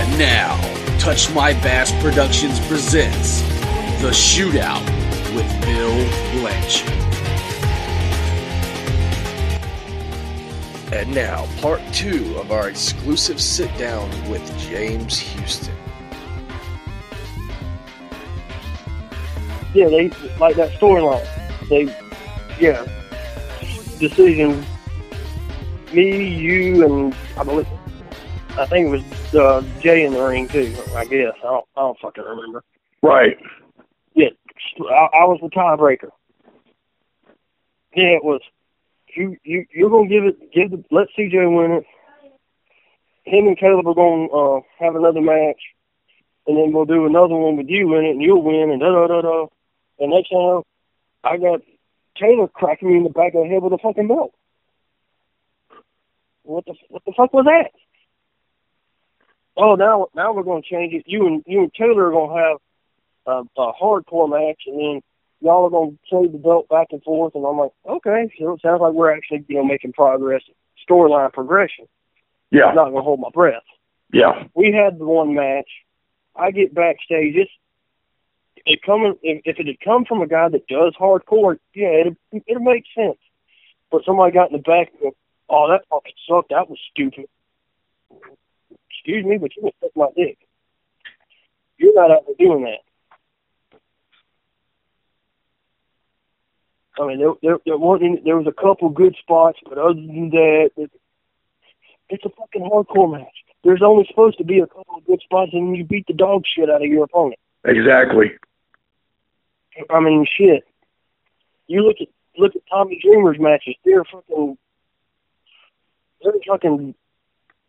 And now, Touch My Bass Productions presents The Shootout with Bill Lynch. And now, part two of our exclusive sit down with James Houston. Yeah, they like that storyline. They, yeah, decision. Me, you, and I believe, I think it was uh, Jay in the ring too. I guess I don't, I don't fucking remember. Right. Yeah, I, I was the tiebreaker. Yeah, it was. You you you're gonna give it give the let CJ win it. Him and Caleb are gonna uh, have another match, and then we'll do another one with you in it, and you'll win, and da da da da. And next time, I got Taylor cracking me in the back of the head with a fucking belt. What the what the fuck was that? Oh, now now we're going to change it. You and you and Taylor are going to have a, a hardcore match, and then y'all are going to trade the belt back and forth. And I'm like, okay, so it sounds like we're actually you know making progress, storyline progression. Yeah. I'm not going to hold my breath. Yeah. We had the one match. I get backstage. It's it coming if, if it had come from a guy that does hardcore, yeah, it it'd make sense. But somebody got in the back and go, oh, that fucking sucked. That was stupid. Excuse me, but you can suck my dick. You're not out there doing that. I mean, there, there, there wasn't. There was a couple good spots, but other than that, it, it's a fucking hardcore match. There's only supposed to be a couple of good spots, and you beat the dog shit out of your opponent. Exactly. I mean, shit. You look at look at Tommy Dreamer's matches. They're fucking. They're fucking.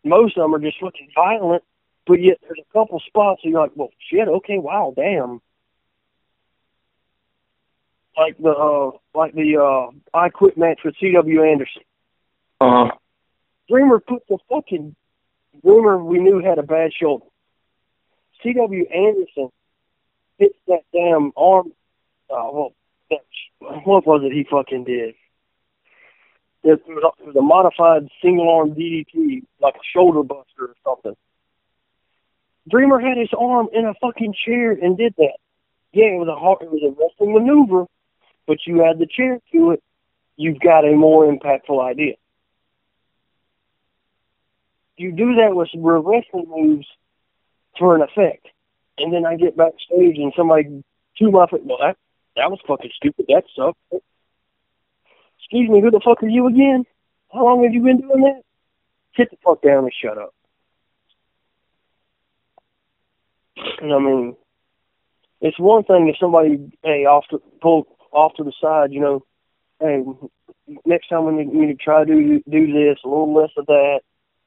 Most of them are just fucking violent, but yet there's a couple spots where you're like, well, shit. Okay, wow, damn. Like the uh, like the uh, I quit match with C.W. Anderson. Uh huh. Dreamer put the fucking Dreamer we knew had a bad shoulder. C.W. Anderson hits that damn arm. Uh, well, that, what was it he fucking did? It was, it was a modified single arm DDT, like a shoulder buster or something. Dreamer had his arm in a fucking chair and did that. Yeah, it was a hard, it was a wrestling maneuver, but you add the chair to it, you've got a more impactful idea. You do that with wrestling moves for an effect and then I get backstage and somebody to my foot, well, that that was fucking stupid. That sucked. Excuse me, who the fuck are you again? How long have you been doing that? Sit the fuck down and shut up. And I mean, it's one thing if somebody, hey, off to pull off to the side, you know, hey, next time we need, we need to try to do, do this, a little less of that.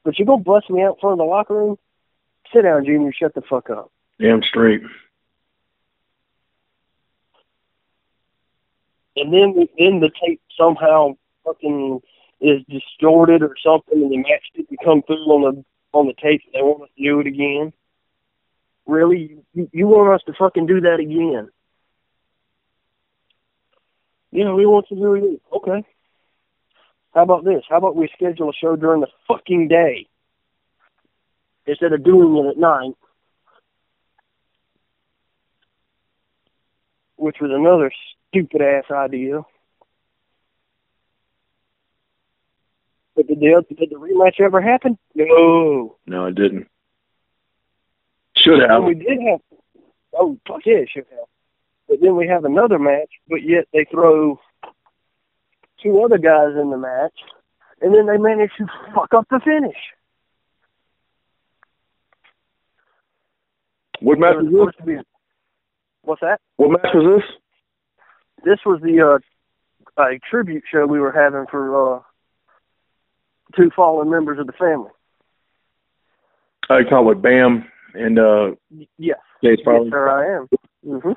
But you're gonna bust me out in front of the locker room? Sit down, Junior. Shut the fuck up. Damn straight. And then then the tape somehow fucking is distorted or something, and the match didn't come through on the on the tape. And they want us to do it again. Really, you, you want us to fucking do that again? Yeah, we want to do it. Okay. How about this? How about we schedule a show during the fucking day instead of doing it at night? Which was another stupid ass idea. But did the did the rematch ever happen? No. No, it didn't. Should have. And we did have. Oh fuck yeah, it should have. But then we have another match, but yet they throw two other guys in the match, and then they manage to fuck up the finish. What match was this? What's that? What match was this? This was the uh, a tribute show we were having for uh, two fallen members of the family. I call it Bam and uh Yes, Jay's yes, probably. sir, I am. hmm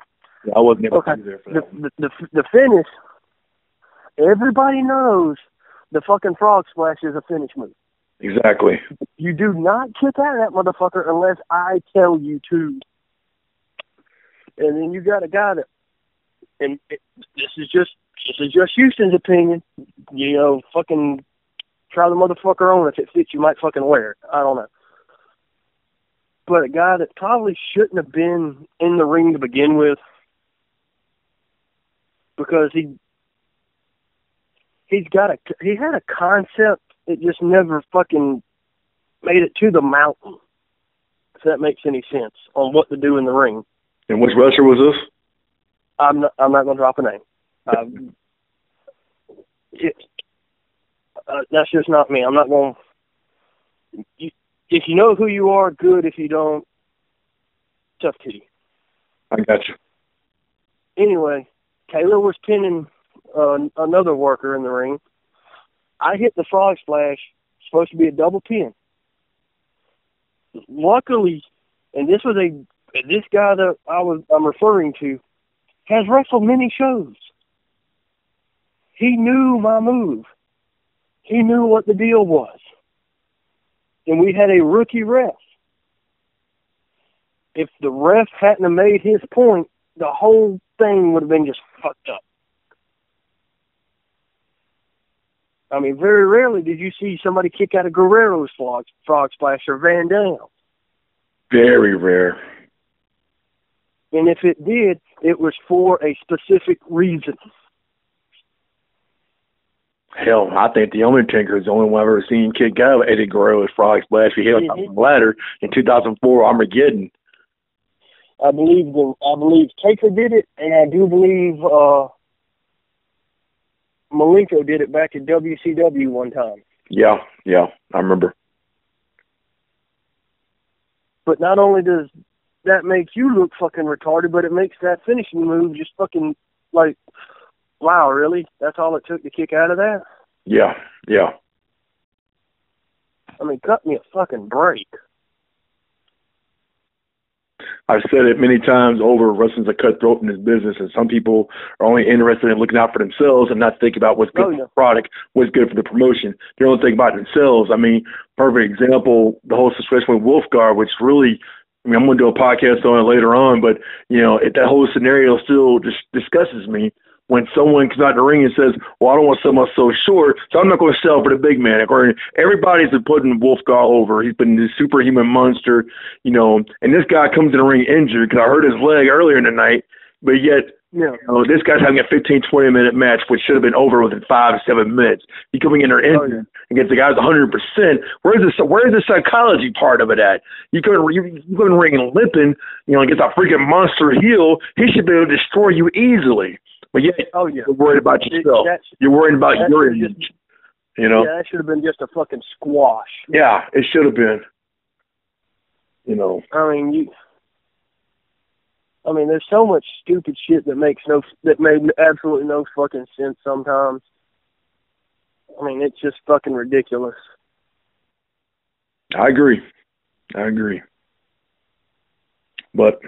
I wasn't able Okay. to be there for the, that. One. the the the finish. Everybody knows the fucking frog splash is a finish move. Exactly. You do not kick out of that motherfucker unless I tell you to. And then you got a guy that, and it, this is just this is just Houston's opinion. You know, fucking try the motherfucker on. If it fits, you might fucking wear it. I don't know. but a guy that probably shouldn't have been in the ring to begin with because he he's got a he had a concept it just never fucking made it to the mountain. If that makes any sense on what to do in the ring. And which wrestler was this? I'm not. I'm not going to drop a name. Um, it, uh, that's just not me. I'm not going. You, if you know who you are, good. If you don't, tough titty. I got you. Anyway, Taylor was pinning uh, another worker in the ring. I hit the frog splash. Supposed to be a double pin. Luckily, and this was a this guy that I was I'm referring to has wrestled many shows. He knew my move. He knew what the deal was. And we had a rookie ref. If the ref hadn't have made his point, the whole thing would have been just fucked up. I mean, very rarely did you see somebody kick out of Guerrero's frog, frog splash or Van Dam. Very rare. And if it did, it was for a specific reason. Hell, I think the Undertaker is the only one I've ever seen kick out of Eddie Guerrero's frog splash. He hit on mm-hmm. the ladder in 2004 Armageddon. I believe the I believe Taker did it, and I do believe uh Malenko did it back at WCW one time. Yeah, yeah, I remember. But not only does that makes you look fucking retarded, but it makes that finishing move just fucking like, wow, really? That's all it took to kick out of that? Yeah, yeah. I mean, cut me a fucking break. I've said it many times over. Wrestling's a cutthroat in this business, and some people are only interested in looking out for themselves and not thinking about what's good oh, yeah. for the product, what's good for the promotion. They don't think about themselves. I mean, perfect example: the whole situation with Wolfgar, which really I mean, I'm going to do a podcast on it later on, but you know, it, that whole scenario still just discusses me when someone comes out the ring and says, "Well, I don't want sell myself short, so I'm not going to sell for the big man." Or everybody's been putting Wolfgar over. He's been this superhuman monster, you know. And this guy comes in the ring injured because I hurt his leg earlier in the night, but yet. Yeah. This guy's having a 15, 20 minute match, which should have been over within five, seven minutes. He coming in there oh, yeah. against the guy's 100%. Where's the, where's the psychology part of it at? You couldn't, you, you couldn't ring and limping, you know, against a freaking monster heel. He should be able to destroy you easily. But yeah, oh yeah, you're worried about yourself. you're worried about your image. you know, yeah, that should have been just a fucking squash. Yeah, it should have been. You know, I mean, you. I mean, there's so much stupid shit that makes no that made absolutely no fucking sense sometimes. I mean, it's just fucking ridiculous. I agree. I agree. But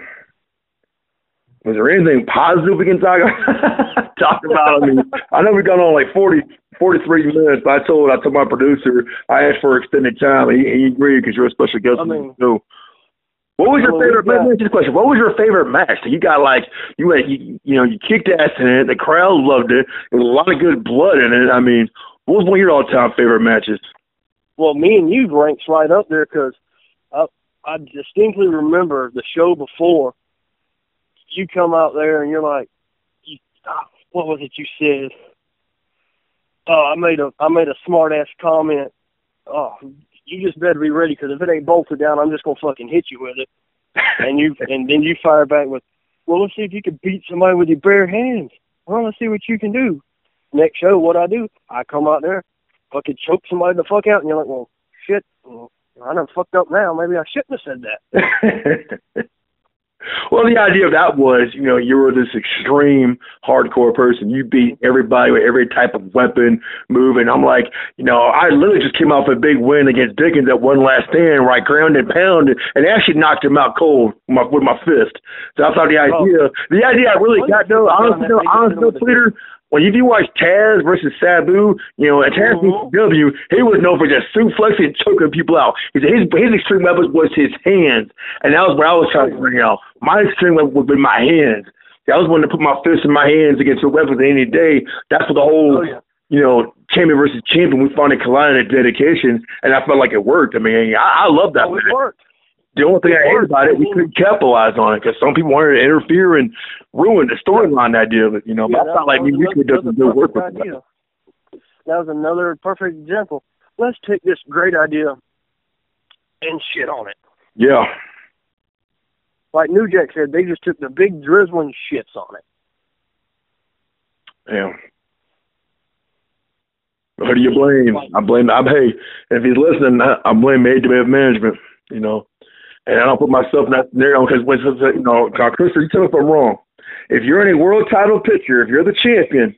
was there anything positive we can talk about? talk about? I mean, I know we've gone on like 40, 43 minutes, but I told I told my producer I asked for extended time, and he, he agreed because you're a special guest. I mean, so, what was your favorite? Let me ask you question. What was your favorite match? You got like you had you, you know you kicked ass in it. The crowd loved it. There was a lot of good blood in it. I mean, what was one of your all time favorite matches? Well, me and you ranks right up there because I, I distinctly remember the show before you come out there and you're like, you, ah, what was it you said? Oh, I made a I made a smart ass comment. Oh, you just better be ready because if it ain't bolted down, I'm just gonna fucking hit you with it. and you and then you fire back with, well, let's see if you can beat somebody with your bare hands. Well, let's see what you can do. Next show, what I do, I come out there, fucking choke somebody the fuck out, and you're like, well, shit, I done fucked up now. Maybe I shouldn't have said that. Well, the idea of that was, you know, you were this extreme hardcore person. You beat everybody with every type of weapon, move. And I'm like, you know, I literally just came off a big win against Dickens at one last stand where I ground and pounded and actually knocked him out cold with my, with my fist. So I thought the oh. idea, oh. the idea I really got though, honestly, no, honestly, Peter, when if you watch Taz versus Sabu, you know, at Taz mm-hmm. W, he was known for just suplexing and choking people out. His, his his extreme weapons was his hands, and that was what I was trying to bring out. My extreme weapon would be my hands. I was wanting to put my fists in my hands against the weapons any day. That's what the whole, oh, yeah. you know, champion versus champion. We finally collided at dedication, and I felt like it worked. I mean, I, I love that. Oh, it worked. The only thing I hate about it, we couldn't capitalize on it because some people wanted to interfere and ruin the storyline idea of it. You know, Yeah, but that's not like me. We could another doesn't do work with idea. That was another perfect example. Let's take this great idea and shit on it. Yeah, Like New Jack said, they just took the big drizzling shits on it. yeah. Who do you blame? I blame. I'm hey, if he's listening, I, I blame AWF management. You know, and I don't put myself in that scenario because when you know, Chris, you tell me if I'm wrong. If you're in a world title picture, if you're the champion,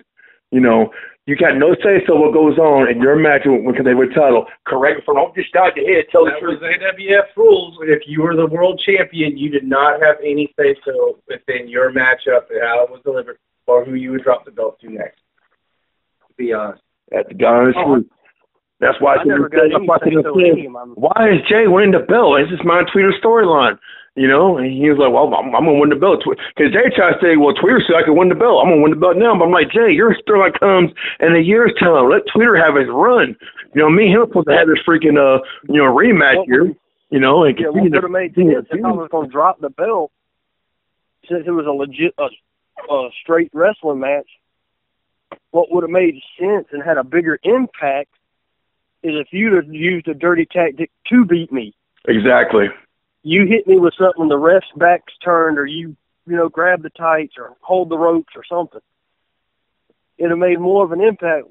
you know, you got no say so what goes on in your match when when they win title. Correct me if I'm wrong. Just nod your head. Tell the That truth. was AWF rules. If you were the world champion, you did not have any say so within your matchup and how it was delivered or who you would drop the belt to next. To be honest. That's the honest Oh, truth. That's why I, I never got that's why I so any why is Jay winning the belt? It's just my Twitter storyline. You know, and he was like, well, I'm, I'm going to win the belt. Because Jay tried to say, well, Twitter said I could win the belt. I'm going to win the belt now. But I'm like, Jay, your storyline comes in a year's time. Let Twitter have his run. You know, me and him supposed to have this freaking, uh, you know, rematch What here. You know, and Yeah, continue to- have made sense if I was going to drop the belt, since it was a legit, a, a straight wrestling match. What would have made sense and had a bigger impact is if you'd have used a dirty tactic to beat me. Exactly. You hit me with something, the ref's back's turned, or you, you know, grab the tights or hold the ropes or something. It'd have made more of an impact.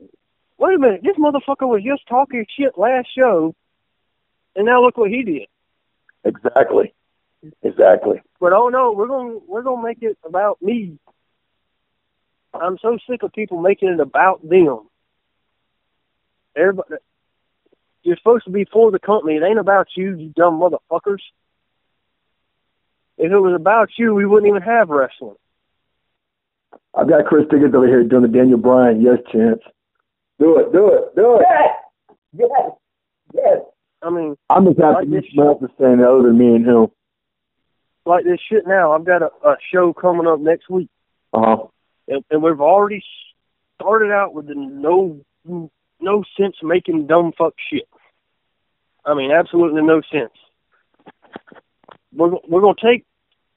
Wait a minute, this motherfucker was just talking shit last show, and now look what he did. Exactly. Exactly. But oh no, we're gonna we're gonna make it about me. I'm so sick of people making it about them. Everybody, you're supposed to be for the company. It ain't about you, you dumb motherfuckers. If it was about you, we wouldn't even have wrestling. I've got Chris Diggins over here doing the Daniel Bryan yes chance. Do it. Do it. Do it. Yes. Yes. Yes. I mean, I'm just Like happy this this else is saying other than me and him. like this shit now. I've got a, a show coming up next week, Uh-huh. and, and we've already started out with the no no sense making dumb fuck shit. I mean, absolutely no sense. We're we're gonna take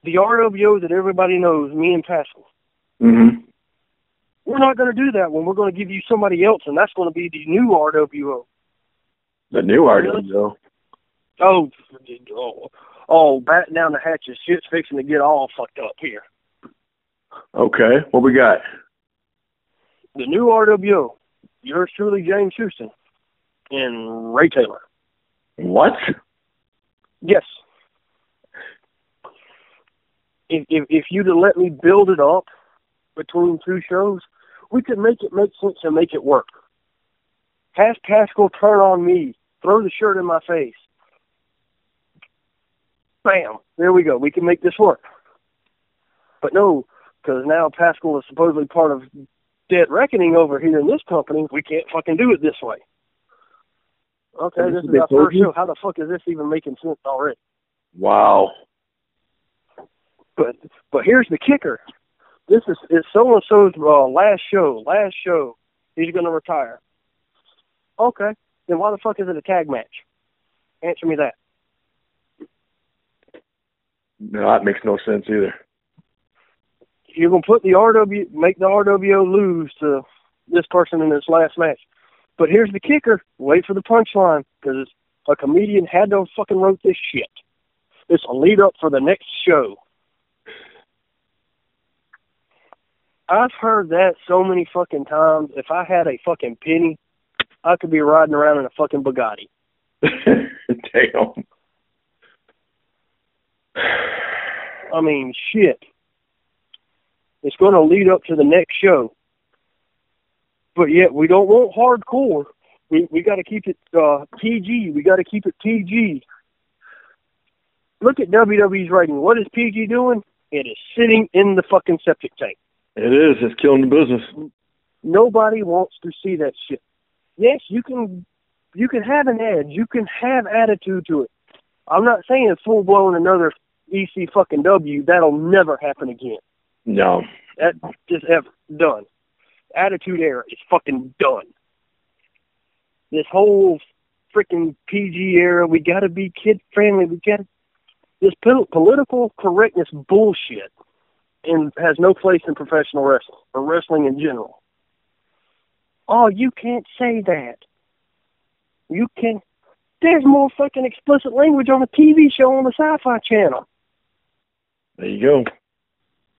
the RWO that everybody knows, me and Pascal. Mm-hmm. We're not gonna do that one. We're gonna give you somebody else, and that's gonna be the new RWO. The new RWO. Oh, oh, oh, batten down the hatches. Shit's fixing to get all fucked up here. Okay. What we got? The new RWO. Yours truly, James Houston, and Ray Taylor. What? Yes. If if if you'd have let me build it up between two shows, we could make it make sense and make it work. Have Pascal turn on me, throw the shirt in my face. Bam! There we go. We can make this work. But no, because now Pascal is supposedly part of Dead Reckoning over here in this company. We can't fucking do it this way. Okay, Is this this is our first you? show. How the fuck is this even making sense already? Wow. But but here's the kicker. This is is so and so's uh, last show. Last show. He's gonna retire. Okay. Then why the fuck is it a tag match? Answer me that. No, that makes no sense either. You're gonna put the RW make the RWO lose to this person in this last match. But here's the kicker. Wait for the punchline because a comedian had to fucking wrote this shit. It's a lead up for the next show. I've heard that so many fucking times. If I had a fucking penny, I could be riding around in a fucking Bugatti. Damn. I mean, shit. It's going to lead up to the next show. But yet we don't want hardcore. We we got to keep it uh, PG. We got to keep it PG. Look at WWE's rating. What is PG doing? It is sitting in the fucking septic tank. It is. It's killing the business. Nobody wants to see that shit. Yes, you can you can have an edge. You can have attitude to it. I'm not saying it's full blown another EC fucking W. That'll never happen again. No. That just ever done. Attitude era is fucking done. This whole freaking PG era, we gotta be kid friendly. We gotta. this political correctness bullshit and has no place in professional wrestling or wrestling in general. Oh, you can't say that. You can. There's more fucking explicit language on a TV show on the Sci-Fi Channel. There you go.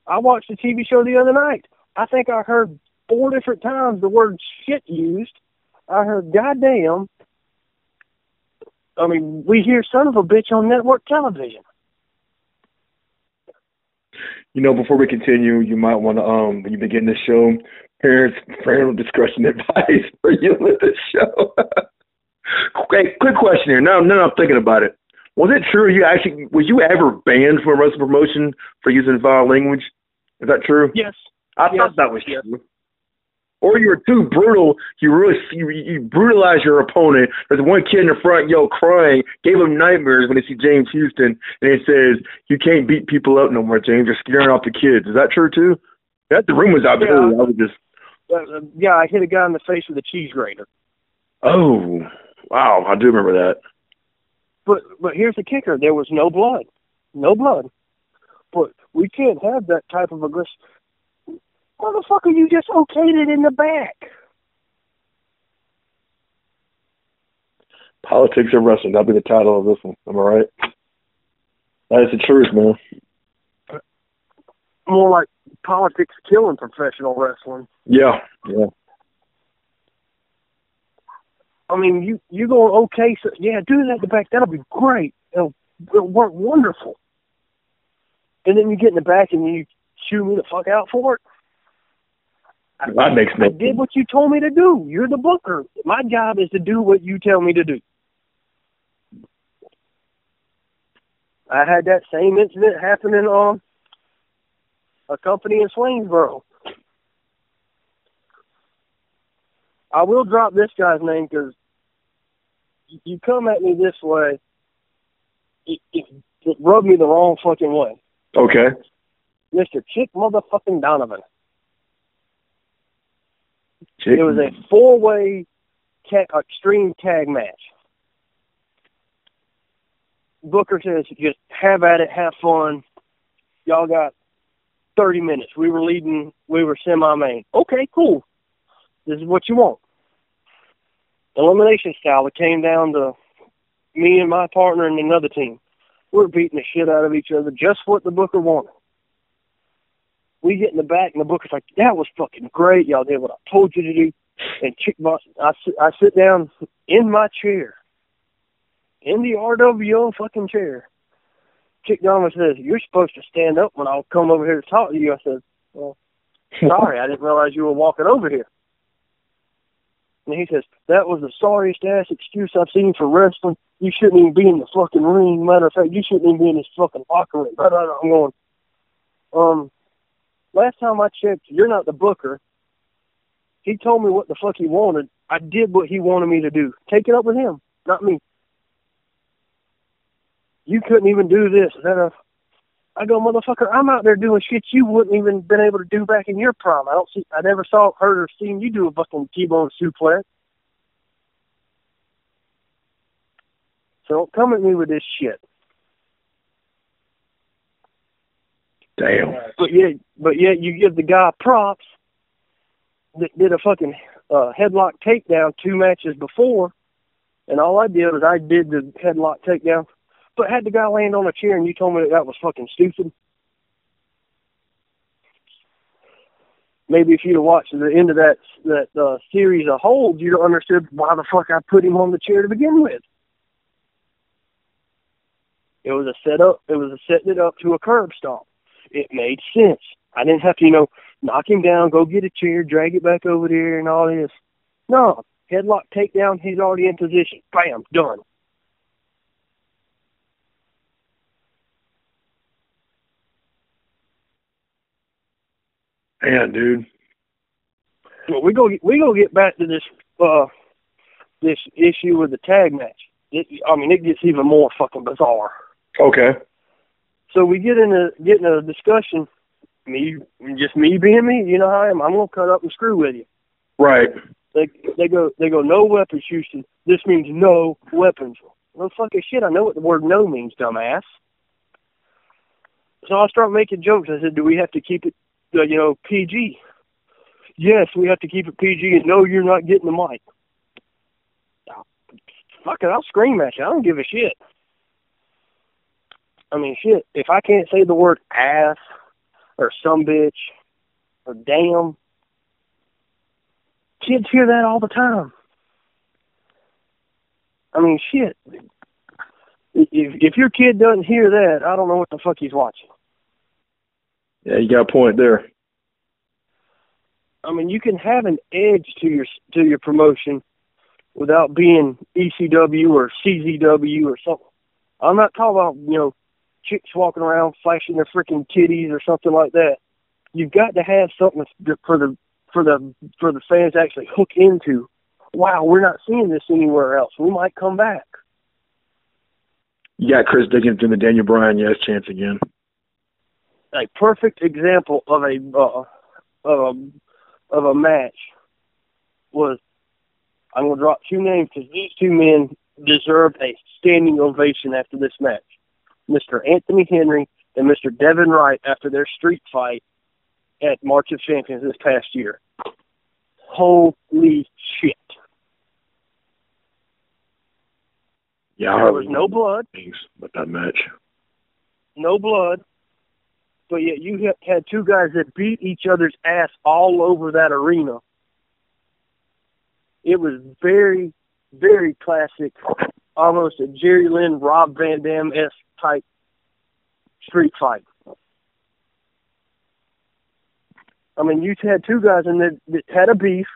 I watched a TV show the other night. I think I heard four different times the word shit used. I heard goddamn. I mean, we hear son of a bitch on network television. You know, before we continue, you might want to, um, when you begin the show, parents, parental discretion advice for you with the show. okay, quick question here. Now, now I'm thinking about it. Was it true you actually, was you ever banned from a wrestling promotion for using foul language? Is that true? Yes. I yes. thought that was yes. true. Or you were too brutal. You really you, you brutalized your opponent. There's one kid in the front, yo, crying, gave him nightmares when he see James Houston, and he says you can't beat people up no more, James. You're scaring off the kids. Is that true too? That the rumors out there. Yeah. I was just. Uh, yeah, I hit a guy in the face with a cheese grater. Oh, wow! I do remember that. But but here's the kicker: there was no blood, no blood. But we can't have that type of aggression. Motherfucker, you just okayed it in the back. Politics of wrestling. That'll be the title of this one. Am I right? That is the truth, man. More like politics killing professional wrestling. Yeah, yeah. I mean, you you going okay? So yeah, do that in the back. That'll be great. It'll, it'll work wonderful. And then you get in the back and you chew me the fuck out for it. That makes no I did what you told me to do. You're the booker. My job is to do what you tell me to do. I had that same incident happen in um, a company in Swainsboro. I will drop this guy's name because you come at me this way, it, it, it rubbed me the wrong fucking way. Okay. Mr. Chick motherfucking Donovan. Chick- It was a four-way ta- extreme tag match. Booker says, just have at it, have fun. Y'all got 30 minutes. We were leading, we were semi-main. Okay, cool. This is what you want. Elimination style. It came down to me and my partner and another team. We're beating the shit out of each other, just what the Booker wanted. We get in the back, and the Booker's like, that was fucking great. Y'all did what I told you to do. And Chick Boss, I, sit- I sit down in my chair, in the RWO fucking chair. Chick Donovan says, you're supposed to stand up when I'll come over here to talk to you. I said, well, sorry, I didn't realize you were walking over here. And he says, that was the sorriest ass excuse I've seen for wrestling. You shouldn't even be in the fucking ring. Matter of fact, you shouldn't even be in this fucking locker room. Blah. I'm going, um, last time I checked, you're not the booker. He told me what the fuck he wanted. I did what he wanted me to do. Take it up with him, not me. You couldn't even do this. Is that I go, motherfucker, I'm out there doing shit you wouldn't even been able to do back in your prime. I don't see, I never saw, heard, or seen you do a fucking T-bone suplex. So don't come at me with this shit. Damn. But yet, but yet you give the guy props that did a fucking uh, headlock takedown two matches before, and all I did was I did the headlock takedown, but had the guy land on a chair, and you told me that that was fucking stupid. Maybe if you'd have watched the end of that that uh, series of holds, you'd have understood why the fuck I put him on the chair to begin with. It was a setup. It was a setting it up to a curb stomp. It made sense. I didn't have to, you know, knock him down, go get a chair, drag it back over there, and all this. No, headlock takedown. He's already in position. Bam, done. Man, dude. Well, we go we go get back to this uh this issue with the tag match. It, I mean, it gets even more fucking bizarre. Okay. So we get in a get in a discussion. Me, just me being me. You know how I am. I'm gonna cut up and screw with you. Right. They they go they go no weapons, Houston. This means no weapons. No fucking shit. I know what the word no means, dumbass. So I start making jokes. I said, "Do we have to keep it, uh, you know, PG?" Yes, we have to keep it PG. And no, you're not getting the mic. Fuck it, I'll scream at you. I don't give a shit. I mean, shit. If I can't say the word ass or some bitch or damn, kids hear that all the time. I mean, shit. If if your kid doesn't hear that, I don't know what the fuck he's watching. Yeah, you got a point there. I mean, you can have an edge to your to your promotion without being ECW or CZW or something. I'm not talking about you know chicks walking around flashing their freaking titties or something like that. You've got to have something for the for the for the fans to actually hook into. Wow, we're not seeing this anywhere else. We might come back. You got Chris Dickinson and the Daniel Bryan. Yes, chance again. A perfect example of a uh, of a of a match was I'm going to drop two names because these two men deserved a standing ovation after this match. Mr. Anthony Henry and Mr. Devin Wright after their street fight at March of Champions this past year. Holy shit. Yeah, there was no blood. With that match. No blood. But yet you had two guys that beat each other's ass all over that arena. It was very, very classic, almost a Jerry Lynn, Rob Van Dam-esque type street fight. I mean, you had two guys there that had a beef,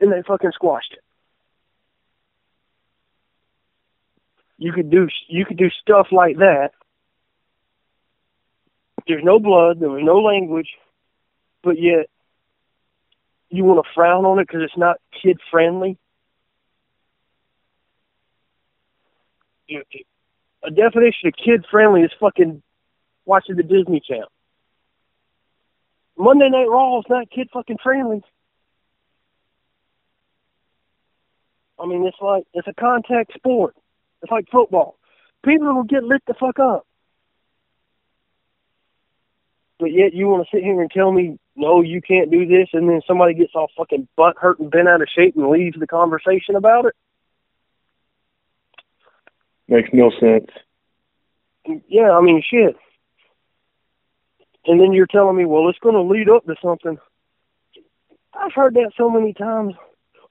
and they fucking squashed it. You could do you could do stuff like that. There's no blood, there was no language, but yet you want to frown on it because it's not kid friendly. A definition of kid friendly is fucking watching the Disney Channel. Monday Night Raw is not kid fucking friendly. I mean, it's like it's a contact sport. It's like football. People will get lit the fuck up. But yet you want to sit here and tell me, no, you can't do this, and then somebody gets all fucking butt hurt and bent out of shape and leaves the conversation about it? Makes no sense. Yeah, I mean, shit. And then you're telling me, well, it's going to lead up to something. I've heard that so many times.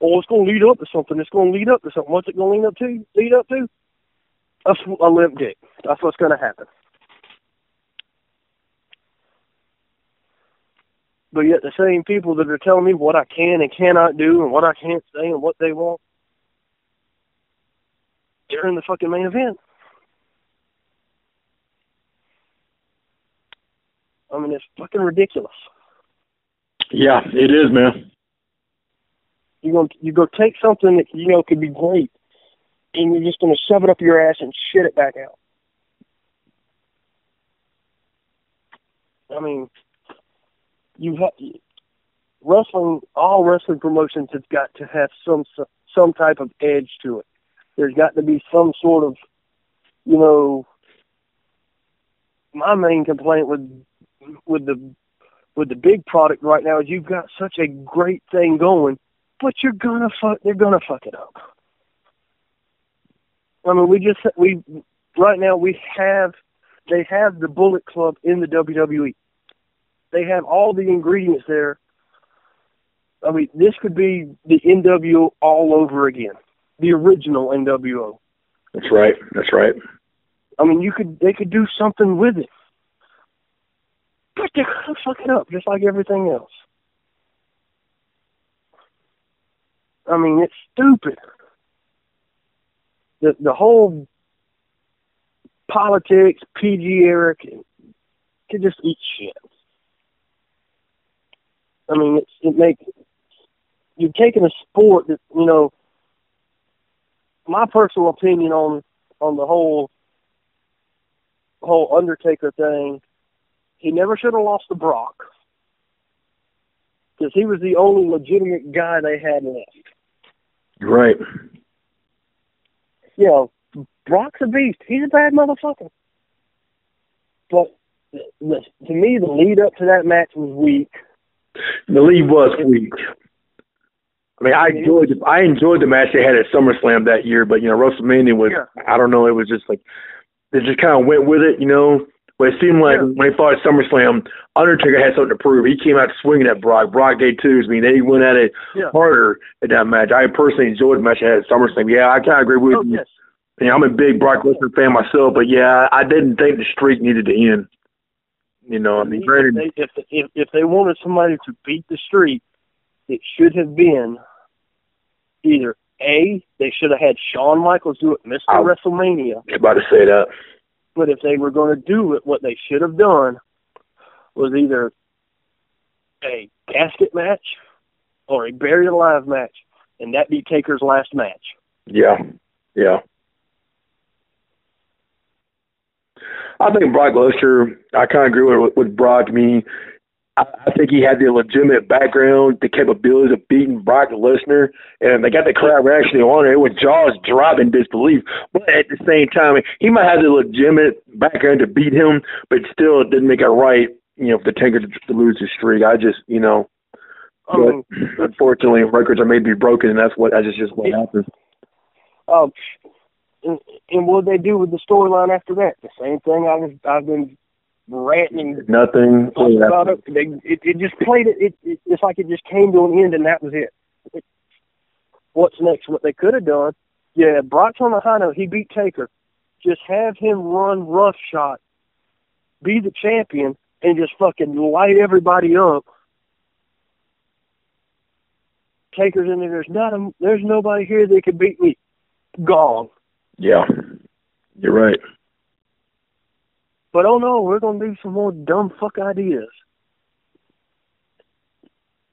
Oh, it's going to lead up to something. It's going to lead up to something. What's it going to lead up to? Lead up to? A, a limp dick. That's what's going to happen. But yet the same people that are telling me what I can and cannot do and what I can't say and what they want, they're in the fucking main event. I mean, it's fucking ridiculous. Yeah, it is, man. You go, you go take something that you know could be great, and you're just going to shove it up your ass and shit it back out. I mean, you have wrestling. All wrestling promotions have got to have some some type of edge to it. There's got to be some sort of, you know. My main complaint with with the with the big product right now is you've got such a great thing going, but you're gonna fuck. They're gonna fuck it up. I mean, we just we right now we have they have the Bullet Club in the WWE. They have all the ingredients there. I mean, this could be the NWO all over again, the original NWO. That's right. That's right. I mean, you could they could do something with it, but they're gonna fuck it up just like everything else. I mean, it's stupid. The the whole politics, PG era, could just eat shit. I mean, it's, it makes you're taking a sport that you know. My personal opinion on on the whole whole Undertaker thing, he never should have lost to Brock because he was the only legitimate guy they had left. Right. You know, Brock's a beast. He's a bad motherfucker. But the, to me, the lead up to that match was weak. The lead was weak. I mean, I enjoyed the, I enjoyed the match they had at SummerSlam that year, but you know, WrestleMania was Yeah. I don't know, it was just like they just kind of went with it, you know. But it seemed like Yeah. when he fought at SummerSlam, Undertaker had something to prove. He came out swinging at Brock. Brock did too. I mean, they went at it Yeah. harder at that match. I personally enjoyed the match they had at SummerSlam. Yeah, I kind of agree with Oh you. yes. Know, I'm a big Brock Lesnar fan myself, but yeah, I didn't think the streak needed to end. You know, I mean, if they, if, if if they wanted somebody to beat the streak, it should have been either a they should have had Shawn Michaels do it, Mr. I- WrestleMania. About to say that. But if they were going to do it, what they should have done was either a casket match or a buried alive match, and that be Taker's last match. Yeah, yeah. I think Brock Lesnar. I kind of agree with with Brock. I mean, I, I think he had the legitimate background, the capabilities of beating Brock Lesnar, and they got the crowd actually on it. It was jaws dropping disbelief. But at the same time, he might have the legitimate background to beat him, but still it didn't make it right. You know, for the Taker to, to lose his streak. I just, you know, I mean, but unfortunately, records are made to be broken, and that's what that's just what happens. um, and, and what they do with the storyline after that? The same thing I was I've been ranting Nothing. about it. They, it. It just played it, it. It It's like it just came to an end, and that was it. it what's next? What they could have done? Yeah, Brock's on the high note. He beat Taker. Just have him run rough shot, be the champion, and just fucking light everybody up. Taker's in there. There's not a. There's nobody here that could beat me. Gone. Yeah, you're right. But oh no, we're gonna do some more dumb fuck ideas.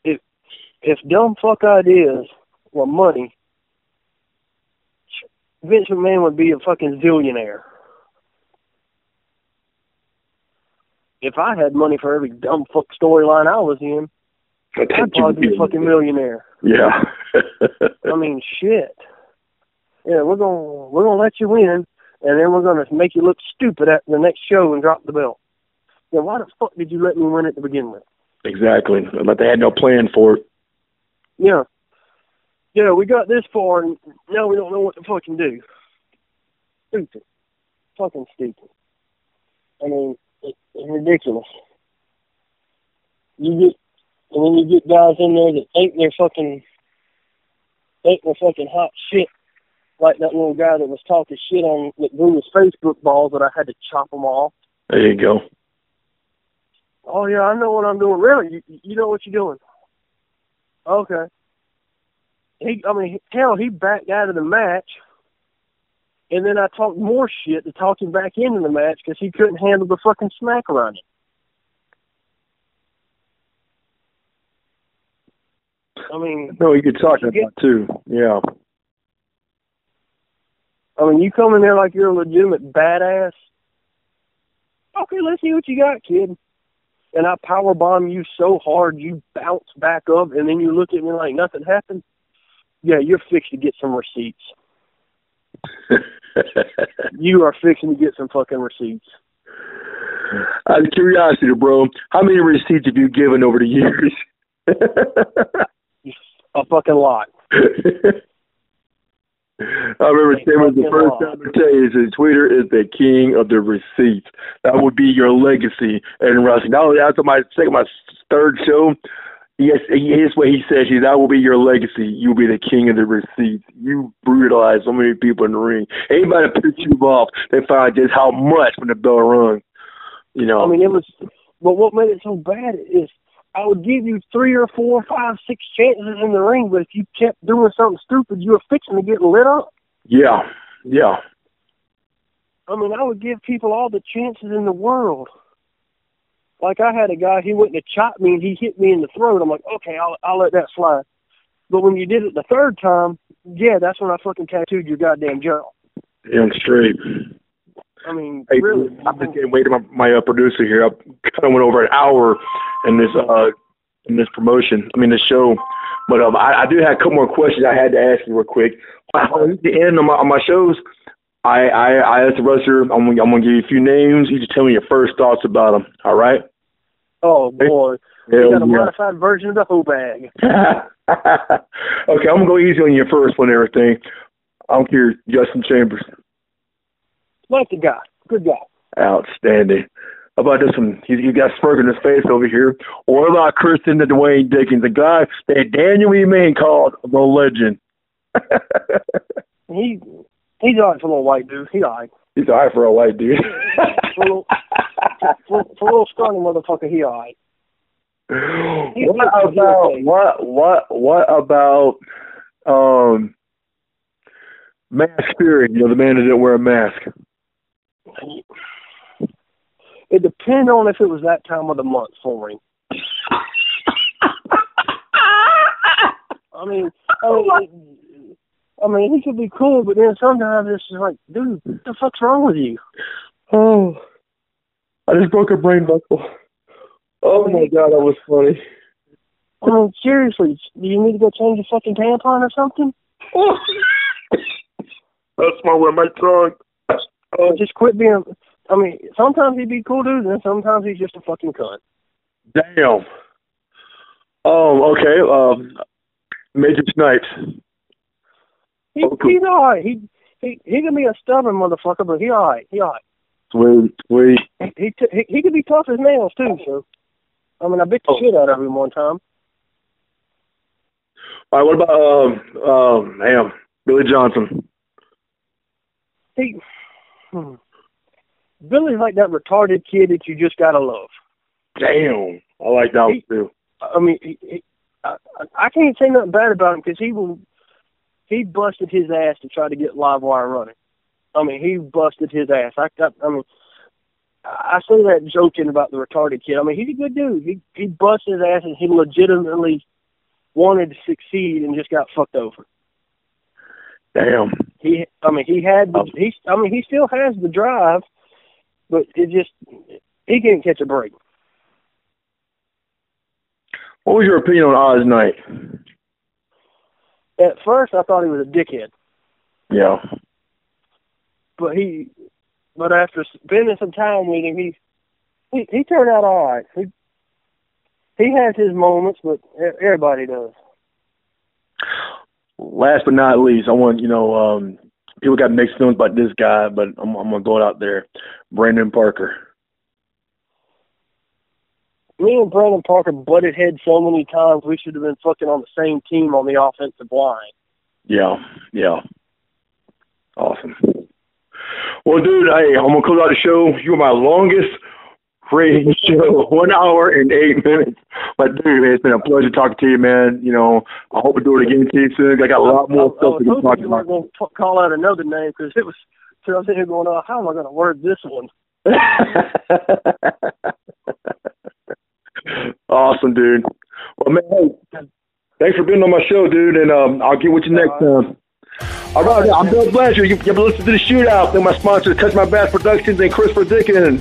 If if dumb fuck ideas were money, Vince McMahon would be a fucking zillionaire. If I had money for every dumb fuck storyline I was in, I'd probably be a fucking millionaire. Yeah. I mean, shit. Yeah, we're gonna we're gonna let you win, and then we're gonna make you look stupid at the next show and drop the belt. Then why the fuck did you let me win it to begin with? exactly. But they had no plan for it. Yeah, yeah, we got this far, and now we don't know what to fucking do. Stupid, fucking stupid. I mean, it, it's ridiculous. You get, and then you get guys in there that think they're fucking, think they're fucking hot shit, like that little guy that was talking shit on that grew his Facebook balls that I had to chop them off. There you go. Oh yeah, I know what I'm doing. Really, you, you know what you're doing? Okay. He, I mean, hell, he backed out of the match, and then I talked more shit to talk him back into the match because he couldn't handle the fucking smack around him. I mean, No, you could talk about too. Yeah. I mean, you come in there like you're a legitimate badass. Okay, let's see what you got, kid. And I power bomb you so hard you bounce back up, and then you look at me like nothing happened. Yeah, you're fixed to get some receipts. You are fixing to get some fucking receipts. Out of curiosity, bro, how many receipts have you given over the years? A fucking lot. I remember saying was the first time to tell you is Twitter is the king of the receipts. That would be your legacy in wrestling. Not only after my second, my third show, yes, he- here's what he says: "He that will be your legacy. You'll be the king of the receipts. You brutalized so many people in the ring. Anybody that pissed you off, they find just how much when the bell rung. You know, I mean, it was. But what made it so bad is I would give you three or four, five, six chances in the ring, but if you kept doing something stupid, you were fixing to get lit up. yeah, yeah, I mean, I would give people all the chances in the world. Like I had a guy, he went to chop me and he hit me in the throat. I'm like, okay, I'll I'll let that slide. But when you did it the third time, yeah, that's when I fucking tattooed your goddamn jaw. damn straight. I mean, Hey, really. I've been getting waiting. My, my uh, producer here. I kind of went over an hour in this uh in this promotion. I mean, this show. But um, I, I do have a couple more questions I had to ask you real quick. At the end of my, on my shows, I, I, I asked the wrestler, I'm I'm gonna give you a few names. You just tell me your first thoughts about them. All right? Oh boy, Hell you got a yeah. modified version of the hoe bag. okay, I'm gonna go easy on your first one. and Everything. I'm here, Justin Chambers. Like the guy, good guy. Outstanding. How about this one? He's, he's got smirk in his face over here. Or about Kristen and Dwayne Dickens, the guy that Daniel E. Main called the legend. He he's all right for a little white dude. He all right. He's all right for a white dude. For a little, for, for a little scrawny motherfucker, he all right. what about what what what about um Mask Spirit? You know, the man that didn't wear a mask. It depends on if it was that time of the month for him. I mean, I mean, I mean, he could be cool, but then sometimes it's just like, dude, what the fuck's wrong with you? Oh, I just broke a brain buckle. Oh my god, that was funny. I mean, seriously, do you need to go change a fucking tampon or something? That's my with my tongue. Or just quit being. I mean, sometimes he'd be cool, dude, and sometimes he's just a fucking cunt. Damn. Oh, okay. Um, Major Snipes. He, Oh, cool. He's all right. He he he can be a stubborn motherfucker, but he all right. He all right. Sweet, sweet. He he, t- he he could be tough as nails too. So, I mean, I bit the Oh. shit out of him one time. All right, what about um um damn Billy Johnson? He hmm. Billy's like that retarded kid that you just gotta love. Damn, I like that one too. I mean, he, he, I, I can't say nothing bad about him because he will. He busted his ass to try to get live wire running. I mean, he busted his ass. I, I, I mean, I say that joking about the retarded kid. I mean, he's a good dude. He he busted his ass and he legitimately wanted to succeed and just got fucked over. Damn. He, I mean, he had the, he, I mean, he still has the drive, but it just he can't catch a break. What was your opinion on Oz Knight? At first, I thought he was a dickhead. Yeah. but he, but after spending some time with him, he, he, he turned out all right. He, he has his moments, but everybody does. Last but not least, I want you know um people got mixed feelings about this guy, but I'm I'm gonna go out there. Brandon Parker. Me and Brandon Parker butted heads so many times. We should have been fucking on the same team on the offensive line. Yeah, yeah. Awesome. Well, dude, hey, I'm gonna close out the show. You were my longest rating show, one hour and eight minutes. But dude, man, it's been a pleasure talking to you, man. You know, I hope we do it again to you soon. I got a lot more I, I stuff was to talk you about. going to call out another name because it was. So I was sitting here going, "Oh, how am I going to word this one?" awesome, dude. Well, man, hey, thanks for being on my show, dude, and um, I'll get with you next time. All right, I'm Bill Blanchard. You, you've been listening to the Shootout. Thank my sponsors, Touch My Bass Productions and Christopher Dickens.